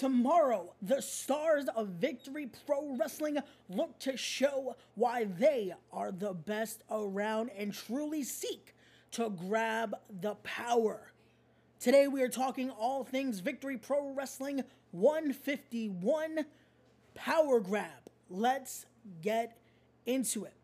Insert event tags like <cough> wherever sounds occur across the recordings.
Tomorrow, the stars of Victory Pro Wrestling look to show why they are the best around and truly seek to grab the power. Today, we are talking all things Victory Pro Wrestling 151 Power Grab. Let's get into it.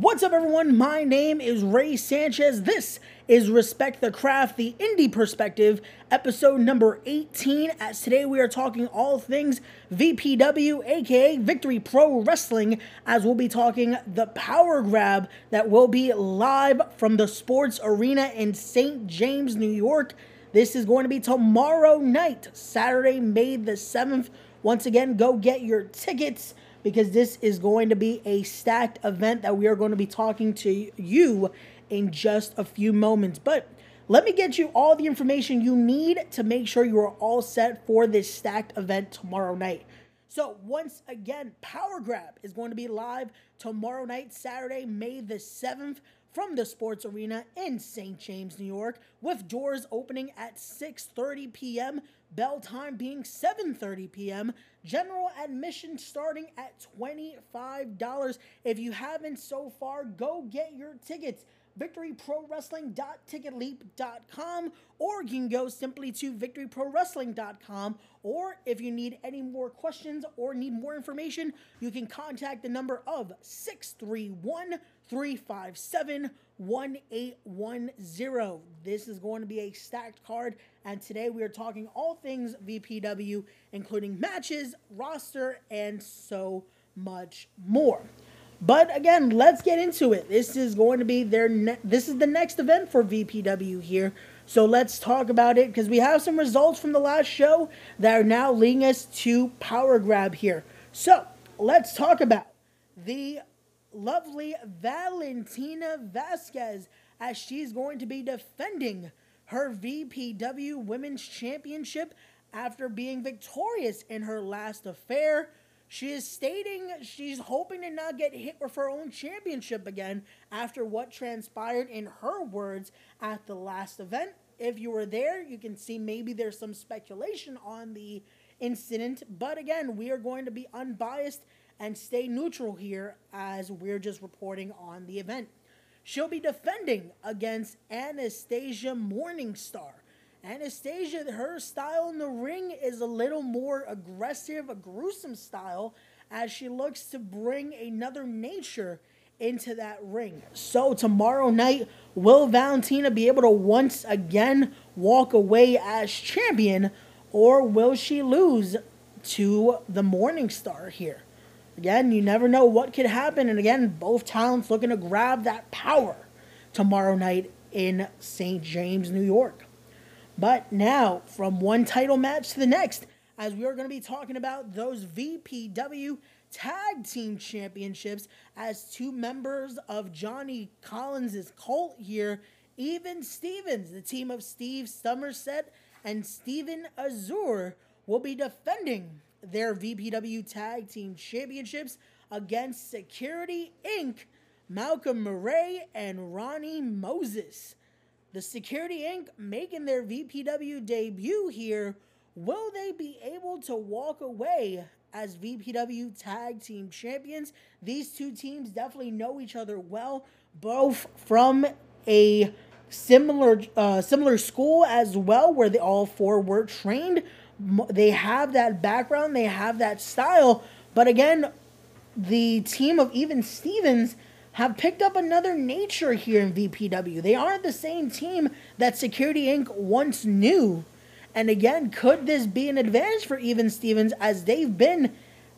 What's up, everyone? My name is Ray Sanchez. This is Respect the Craft, the Indie Perspective, episode number 18. As today we are talking all things VPW, aka Victory Pro Wrestling, as we'll be talking the Power Grab that will be live from the Sports Arena in St. James, New York. This is going to be tomorrow night, Saturday, May the 7th. Once again, go get your tickets because this is going to be a stacked event that we are going to be talking to you in just a few moments. But let me get you all the information you need to make sure you are all set for this stacked event tomorrow night. So, once again, Power Grab is going to be live tomorrow night, Saturday, May the 7th from the Sports Arena in St. James, New York, with doors opening at 6:30 p.m., bell time being 7:30 p.m., general admission starting at $25. If you haven't so far, go get your tickets victoryprowrestling.ticketleap.com or you can go simply to victoryprowrestling.com or if you need any more questions or need more information you can contact the number of 631 357 1810 this is going to be a stacked card and today we are talking all things VPW including matches roster and so much more but again, let's get into it. This is going to be their ne- this is the next event for VPW here. So let's talk about it because we have some results from the last show that are now leading us to Power Grab here. So let's talk about the lovely Valentina Vasquez as she's going to be defending her VPW Women's Championship after being victorious in her last affair. She is stating she's hoping to not get hit with her own championship again after what transpired in her words at the last event. If you were there, you can see maybe there's some speculation on the incident, but again, we are going to be unbiased and stay neutral here as we're just reporting on the event. She'll be defending against Anastasia Morningstar. Anastasia, her style in the ring is a little more aggressive, a gruesome style, as she looks to bring another nature into that ring. So tomorrow night, will Valentina be able to once again walk away as champion, or will she lose to the Morning Star here? Again, you never know what could happen, and again, both talents looking to grab that power tomorrow night in St. James, New York. But now, from one title match to the next, as we are going to be talking about those VPW Tag Team Championships, as two members of Johnny Collins' cult here, Even Stevens, the team of Steve Somerset and Steven Azure, will be defending their VPW Tag Team Championships against Security Inc., Malcolm Murray, and Ronnie Moses. The Security Inc. making their VPW debut here. Will they be able to walk away as VPW Tag Team Champions? These two teams definitely know each other well, both from a similar uh, similar school as well, where they all four were trained. They have that background, they have that style, but again, the team of even Stevens have picked up another nature here in VPW. They aren't the same team that Security Inc. once knew. And again, could this be an advantage for Even Stevens as they've been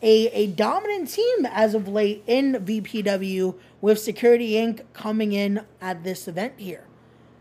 a, a dominant team as of late in VPW with Security Inc. coming in at this event here?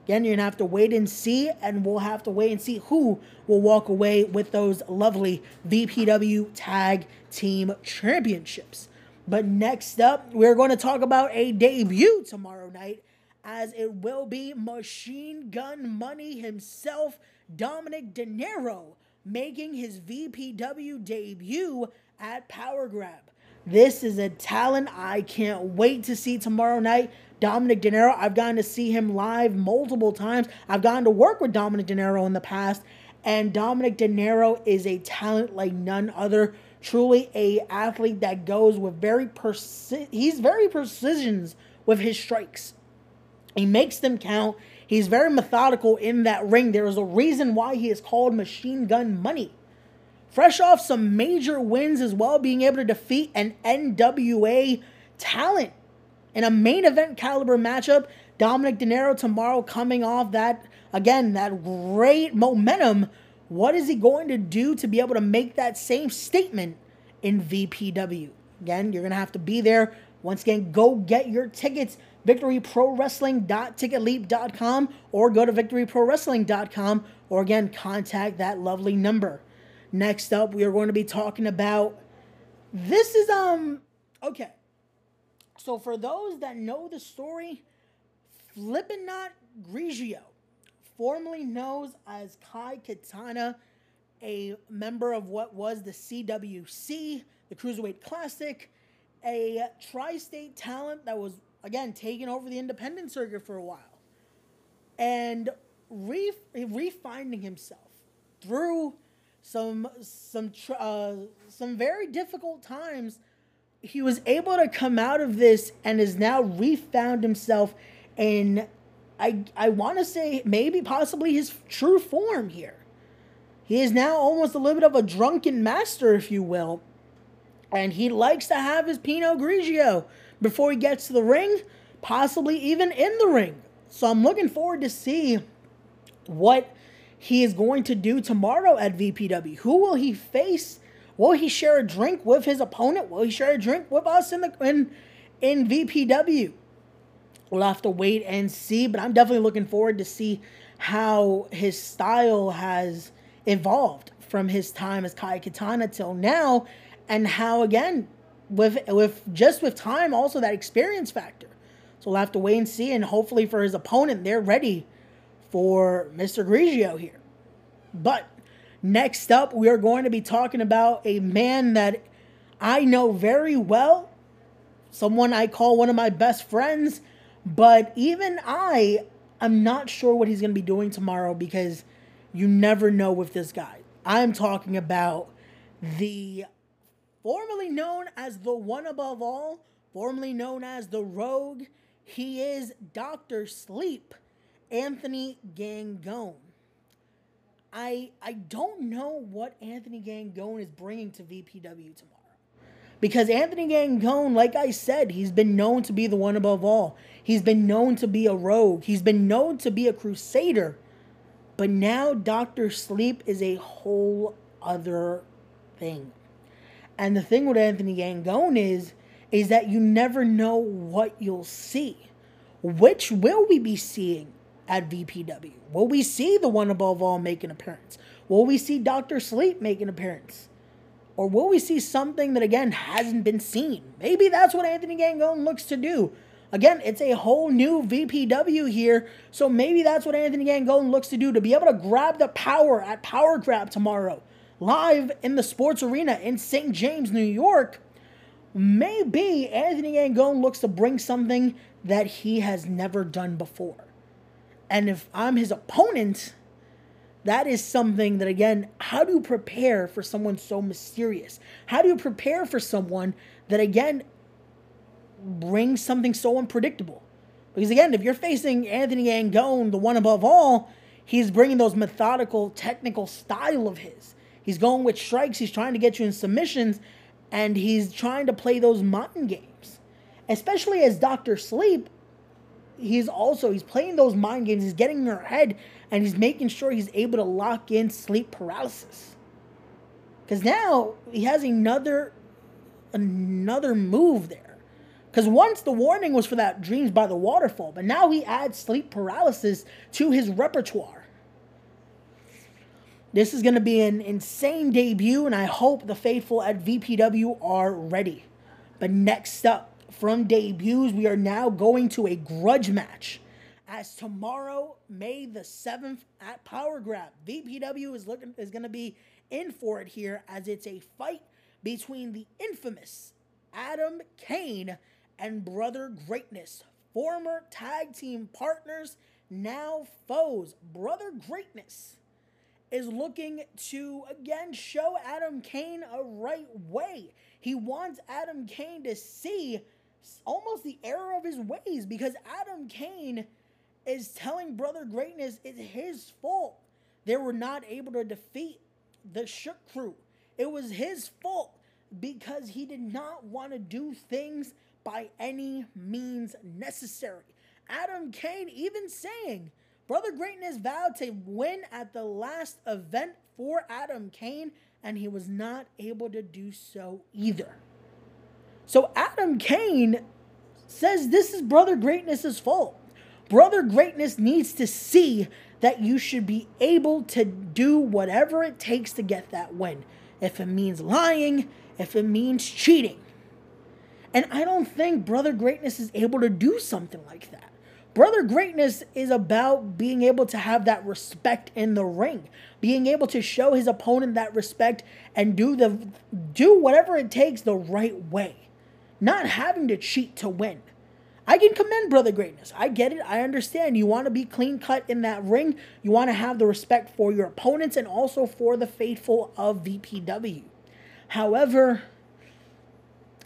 Again, you're to have to wait and see, and we'll have to wait and see who will walk away with those lovely VPW Tag Team Championships. But next up, we're going to talk about a debut tomorrow night, as it will be Machine Gun Money himself, Dominic De Niro, making his VPW debut at Power Grab. This is a talent I can't wait to see tomorrow night. Dominic De Niro, I've gotten to see him live multiple times. I've gotten to work with Dominic De Niro in the past, And Dominic De Niro is a talent like none other. Truly a athlete that goes with very perci- he's very precisions with his strikes. He makes them count. He's very methodical in that ring. There is a reason why he is called Machine Gun Money. Fresh off some major wins as well, being able to defeat an NWA talent in a main event caliber matchup. Dominic De Niro tomorrow coming off that, again, that great momentum. What is he going to do to be able to make that same statement in VPW? Again, you're going to have to be there. Once again, go get your tickets. VictoryProWrestling.ticketleap.com or go to VictoryProWrestling.com or again, contact that lovely number. Next up, we are going to be talking about this is um okay. So for those that know the story, Flipinot Grigio, formerly known as Kai Katana, a member of what was the CWC, the Cruiserweight Classic, a tri-state talent that was again taking over the independent circuit for a while, and re- refinding himself through some some uh, some very difficult times, he was able to come out of this and has now refound himself in I I want to say maybe possibly his true form here. He is now almost a little bit of a drunken master, if you will. And he likes to have his Pinot Grigio before he gets to the ring, possibly even in the ring. So I'm looking forward to see what he is going to do tomorrow at VPW. Who will he face? Will he share a drink with his opponent? Will he share a drink with us in the in in VPW? We'll have to wait and see, but I'm definitely looking forward to see how his style has evolved from his time as Kai Katana till now, and how again with with just with time also that experience factor. So we'll have to wait and see, and hopefully for his opponent, they're ready for Mr. Grigio here. But next up, we are going to be talking about a man that I know very well, someone I call one of my best friends, but even I am not sure what he's going to be doing tomorrow because you never know with this guy. I'm talking about the formerly known as the one above all, formerly known as the Rogue. He is Dr. Sleep. Anthony Gangone. I I don't know what Anthony Gangone is bringing to VPW tomorrow. Because Anthony Gangone, like I said, he's been known to be the one above all. He's been known to be a rogue. He's been known to be a crusader. But now Dr. Sleep is a whole other thing. And the thing with Anthony Gangone is is that you never know what you'll see. Which will we be seeing? at VPW? Will we see the one above all make an appearance? Will we see Dr. Sleep make an appearance? Or will we see something that, again, hasn't been seen? Maybe that's what Anthony Gangone looks to do. Again, it's a whole new VPW here, so maybe that's what Anthony Gangone looks to do to be able to grab the power at Power Grab tomorrow, live in the sports arena in St. James, New York. Maybe Anthony Gangone looks to bring something that he has never done before. And if I'm his opponent, that is something that, again, how do you prepare for someone so mysterious? How do you prepare for someone that, again, brings something so unpredictable? Because, again, if you're facing Anthony Gangone, the one above all, he's bringing those methodical, technical style of his. He's going with strikes, he's trying to get you in submissions, and he's trying to play those mind games. Especially as Dr. Sleep, he's also he's playing those mind games. He's getting in your head and he's making sure he's able to lock in sleep paralysis. Because now he has another another move there. Because once the warning was for that dreams by the waterfall, but now he adds sleep paralysis to his repertoire. This is going to be an insane debut, and I hope the faithful at VPW are ready. But next up, from debuts, we are now going to a grudge match. As tomorrow, May the 7th at Power Grab, VPW is looking is going to be in for it here as it's a fight between the infamous Adam Kane and Brother Greatness, former tag team partners, now foes. Brother Greatness is looking to again show Adam Kane a right way. He wants Adam Kane to see almost the error of his ways because Adam Kane is telling Brother Greatness it's his fault they were not able to defeat the Shook crew. It was his fault because he did not want to do things by any means necessary. Adam Kane even saying, Brother Greatness vowed to win at the last event for Adam Kane, and he was not able to do so either. So Adam Kane says this is Brother Greatness's fault. Brother Greatness needs to see that you should be able to do whatever it takes to get that win. If it means lying, if it means cheating. And I don't think Brother Greatness is able to do something like that. Brother Greatness is about being able to have that respect in the ring, being able to show his opponent that respect and do the do whatever it takes the right way. Not having to cheat to win. I can commend Brother Greatness. I get it. I understand. You want to be clean cut in that ring. You want to have the respect for your opponents and also for the faithful of VPW. However,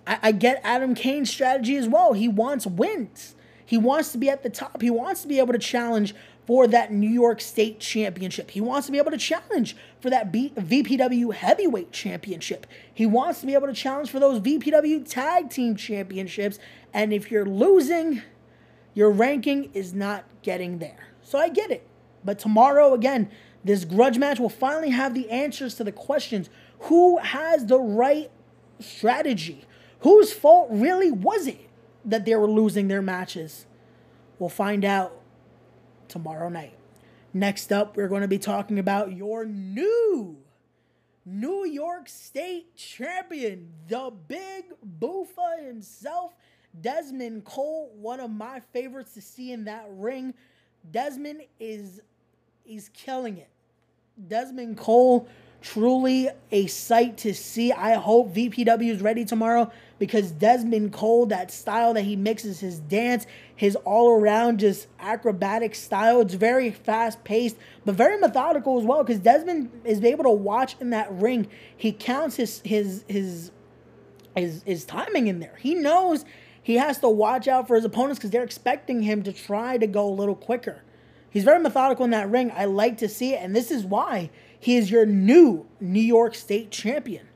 I, I get Adam Kane's strategy as well. He wants wins. He wants to be at the top. He wants to be able to challenge for that New York State Championship. He wants to be able to challenge for that B- VPW Heavyweight Championship. He wants to be able to challenge for those VPW Tag Team Championships. And if you're losing, your ranking is not getting there. So I get it. But tomorrow, again, this grudge match will finally have the answers to the questions who has the right strategy? Whose fault really was it that they were losing their matches? We'll find out tomorrow night. Next up, we're going to be talking about your new New York State champion, the big boofa himself, Desmond Cole, one of my favorites to see in that ring. Desmond is he's killing it. Desmond Cole truly a sight to see. I hope VPW is ready tomorrow because Desmond Cole, that style that he mixes his dance, his all around just acrobatic style, it's very fast paced, but very methodical as well. Because Desmond is able to watch in that ring. He counts his his his his, his timing in there. He knows he has to watch out for his opponents because they're expecting him to try to go a little quicker. He's very methodical in that ring. I like to see it, and this is why he is your new New York State champion.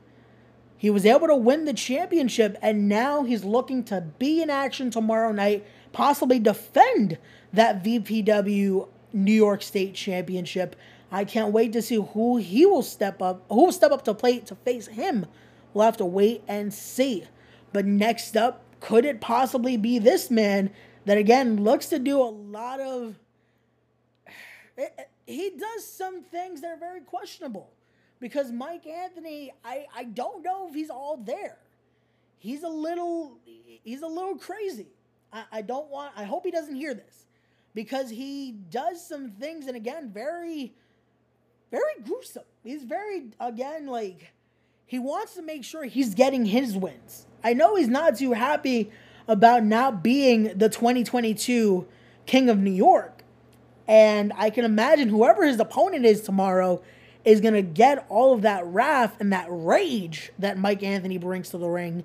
He was able to win the championship, and now he's looking to be in action tomorrow night, possibly defend that VPW New York State championship. I can't wait to see who he will step up, who will step up to plate to face him. We'll have to wait and see. But next up, could it possibly be this man that again looks to do a lot of <sighs> eh, eh, he does some things that are very questionable because Mike Anthony, I, I don't know if he's all there. He's a little he's a little crazy. I, I don't want I hope he doesn't hear this because he does some things and again very very gruesome. He's very again like he wants to make sure he's getting his wins. I know he's not too happy about not being the 2022 King of New York. And I can imagine whoever his opponent is tomorrow is going to get all of that wrath and that rage that Mike Anthony brings to the ring.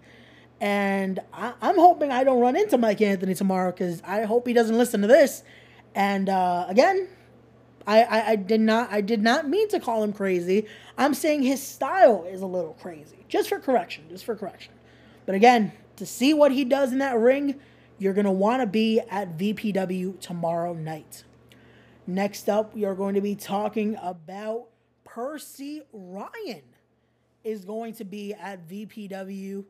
And I, am hoping I don't run into Mike Anthony tomorrow because I hope he doesn't listen to this. And uh, again, I, I, I, did not I did not mean to call him crazy. I'm saying his style is a little crazy. Just for correction, just for correction. But again, to see what he does in that ring, you're gonna want to be at VPW tomorrow night. Next up, we are going to be talking about Percy Ryan is going to be at VPW.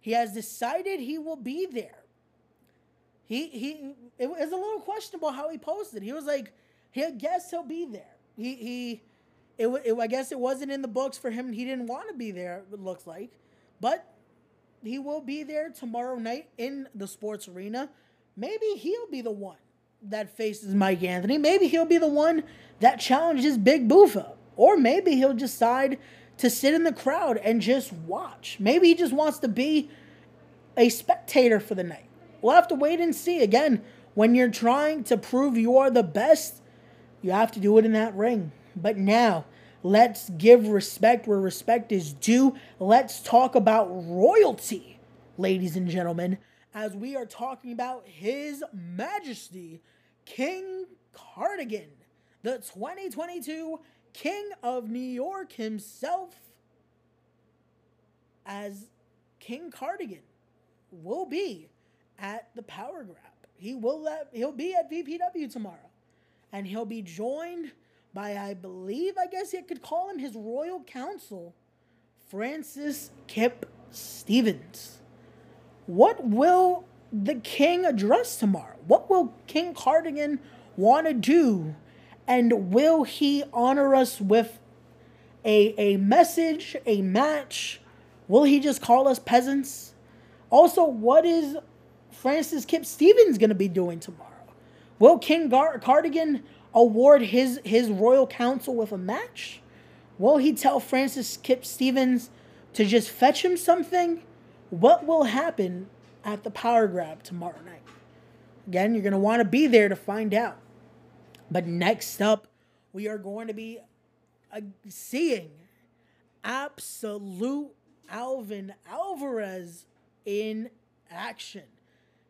He has decided he will be there. He he it was a little questionable how he posted. He was like, he guess he'll be there. He he it, it I guess it wasn't in the books for him. He didn't want to be there. It looks like, but he will be there tomorrow night in the sports arena. Maybe he'll be the one that faces Mike Anthony. Maybe he'll be the one that challenges Big Boofa. Or maybe he'll decide to sit in the crowd and just watch. Maybe he just wants to be a spectator for the night. We'll have to wait and see. Again, when you're trying to prove you are the best, you have to do it in that ring. But now, Let's give respect where respect is due. Let's talk about royalty, ladies and gentlemen, as we are talking about His Majesty King Cardigan, the 2022 King of New York himself, as King Cardigan will be at the Power Grab. He will let he'll be at VPW tomorrow, and he'll be joined by I believe I guess you could call him his royal counsel, Francis Kip Stevens. What will the king address tomorrow? What will King Cardigan want to do? And will he honor us with a, a message, a match? Will he just call us peasants? Also, what is Francis Kip Stevens going to be doing tomorrow? Will King Gar- Cardigan award his, his royal council with a match? Will he tell Francis Kip Stevens to just fetch him something? What will happen at the power grab tomorrow night? Again, you're going to want to be there to find out. But next up, we are going to be uh, seeing absolute Alvin Alvarez in action.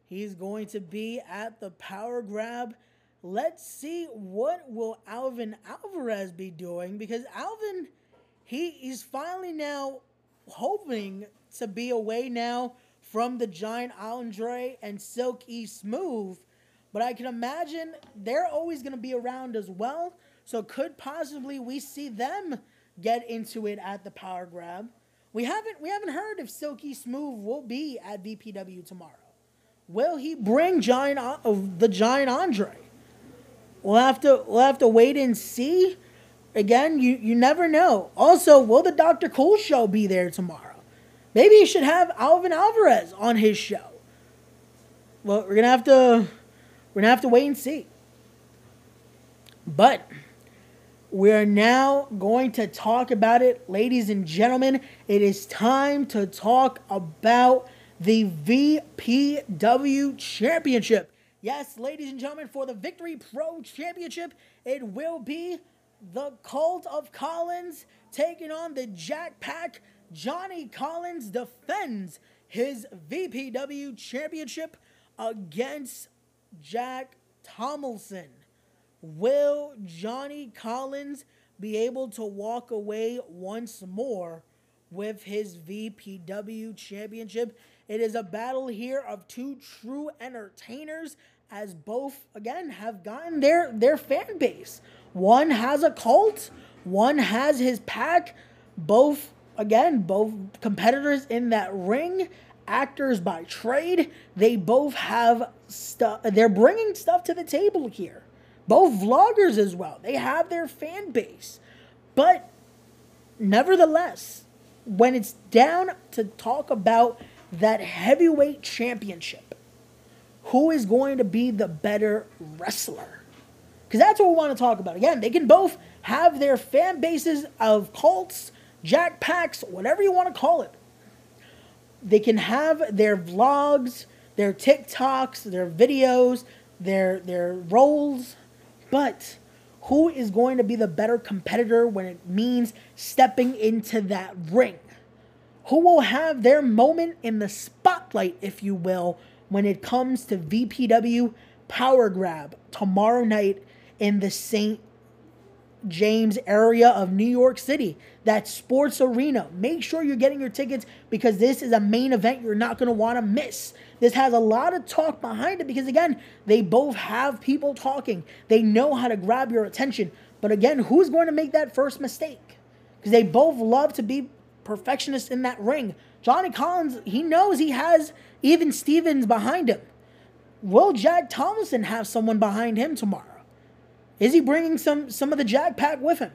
He's going to be at the power grab. Let's see what will Alvin Alvarez be doing because Alvin he is finally now hoping to be away now from the giant Andre and Silky Smooth. But I can imagine they're always going to be around as well. So could possibly we see them get into it at the power grab. We haven't we haven't heard if Silky Smooth will be at VPW tomorrow. Will he bring giant uh, the giant Andre? We'll have to we'll have to wait and see. Again, you you never know. Also, will the Dr. Cool show be there tomorrow? Maybe he should have Alvin Alvarez on his show. Well, we're gonna have to we're gonna have to wait and see. But we're now going to talk about it, ladies and gentlemen. It is time to talk about the VPW Championship. Yes, ladies and gentlemen, for the Victory Pro Championship, it will be the Cult of Collins taking on the Jack Pack Johnny Collins defends his VPW championship against Jack Tomlinson. Will Johnny Collins be able to walk away once more with his VPW championship? It is a battle here of two true entertainers as both again have gotten their their fan base. One has a cult, one has his pack. Both again, both competitors in that ring, actors by trade, they both have stuff. They're bringing stuff to the table here. Both vloggers as well. They have their fan base. But nevertheless, when it's down to talk about that heavyweight championship, who is going to be the better wrestler? Because that's what we want to talk about. Again, they can both have their fan bases of cults jack packs, whatever you want to call it. They can have their vlogs, their TikToks, their videos, their their roles, but who is going to be the better competitor when it means stepping into that ring? Who will have their moment in the spotlight, if you will, when it comes to VPW Power Grab tomorrow night in the St. James area of New York City, that sports arena. Make sure you're getting your tickets because this is a main event you're not going to want to miss. This has a lot of talk behind it because, again, they both have people talking. They know how to grab your attention. But again, who's going to make that first mistake? Because they both love to be perfectionists in that ring. Johnny Collins, he knows he has even Stevens behind him. Will Jack Thompson have someone behind him tomorrow? Is he bringing some some of the Jack Pack with him?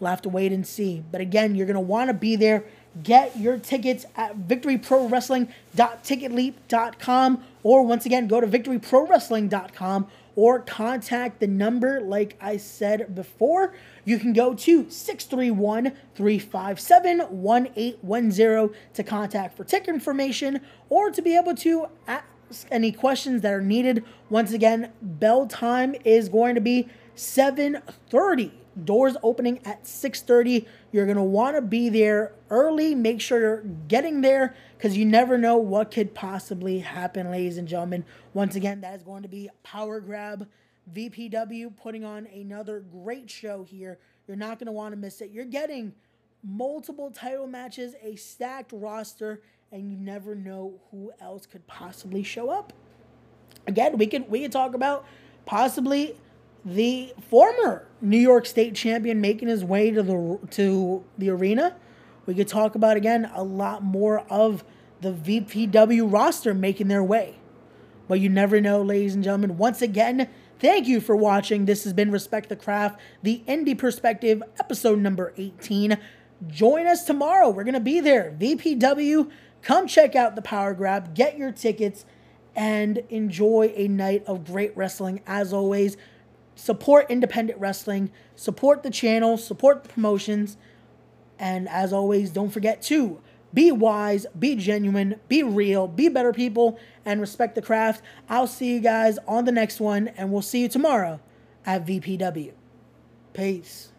We'll have to wait and see. But again, you're to want to be there. Get your tickets at victoryprowrestling.ticketleap.com or once again, go to victoryprowrestling.com or contact the number like I said before. You can go to 631 357 1810 to contact for ticket information or to be able to any questions that are needed. Once again, bell time is going to be 7:30 doors opening at 6:30. You're going to want to be there early. Make sure you're getting there cuz you never know what could possibly happen, ladies and gentlemen. Once again, that is going to be Power Grab VPW putting on another great show here. You're not going to want to miss it. You're getting multiple title matches, a stacked roster, and you never know who else could possibly show up. Again, we could we could talk about possibly the former New York State champion making his way to the to the arena. We could talk about again a lot more of the VPW roster making their way. But you never know, ladies and gentlemen. Once again, thank you for watching. This has been Respect the Craft, the Indie Perspective, episode number 18. Join us tomorrow. We're going to be there. VPW, come check out the Power Grab, get your tickets, and enjoy a night of great wrestling. As always, support independent wrestling, support the channel, support the promotions, and as always, don't forget to be wise, be genuine, be real, be better people, and respect the craft. I'll see you guys on the next one, and we'll see you tomorrow at VPW. Peace.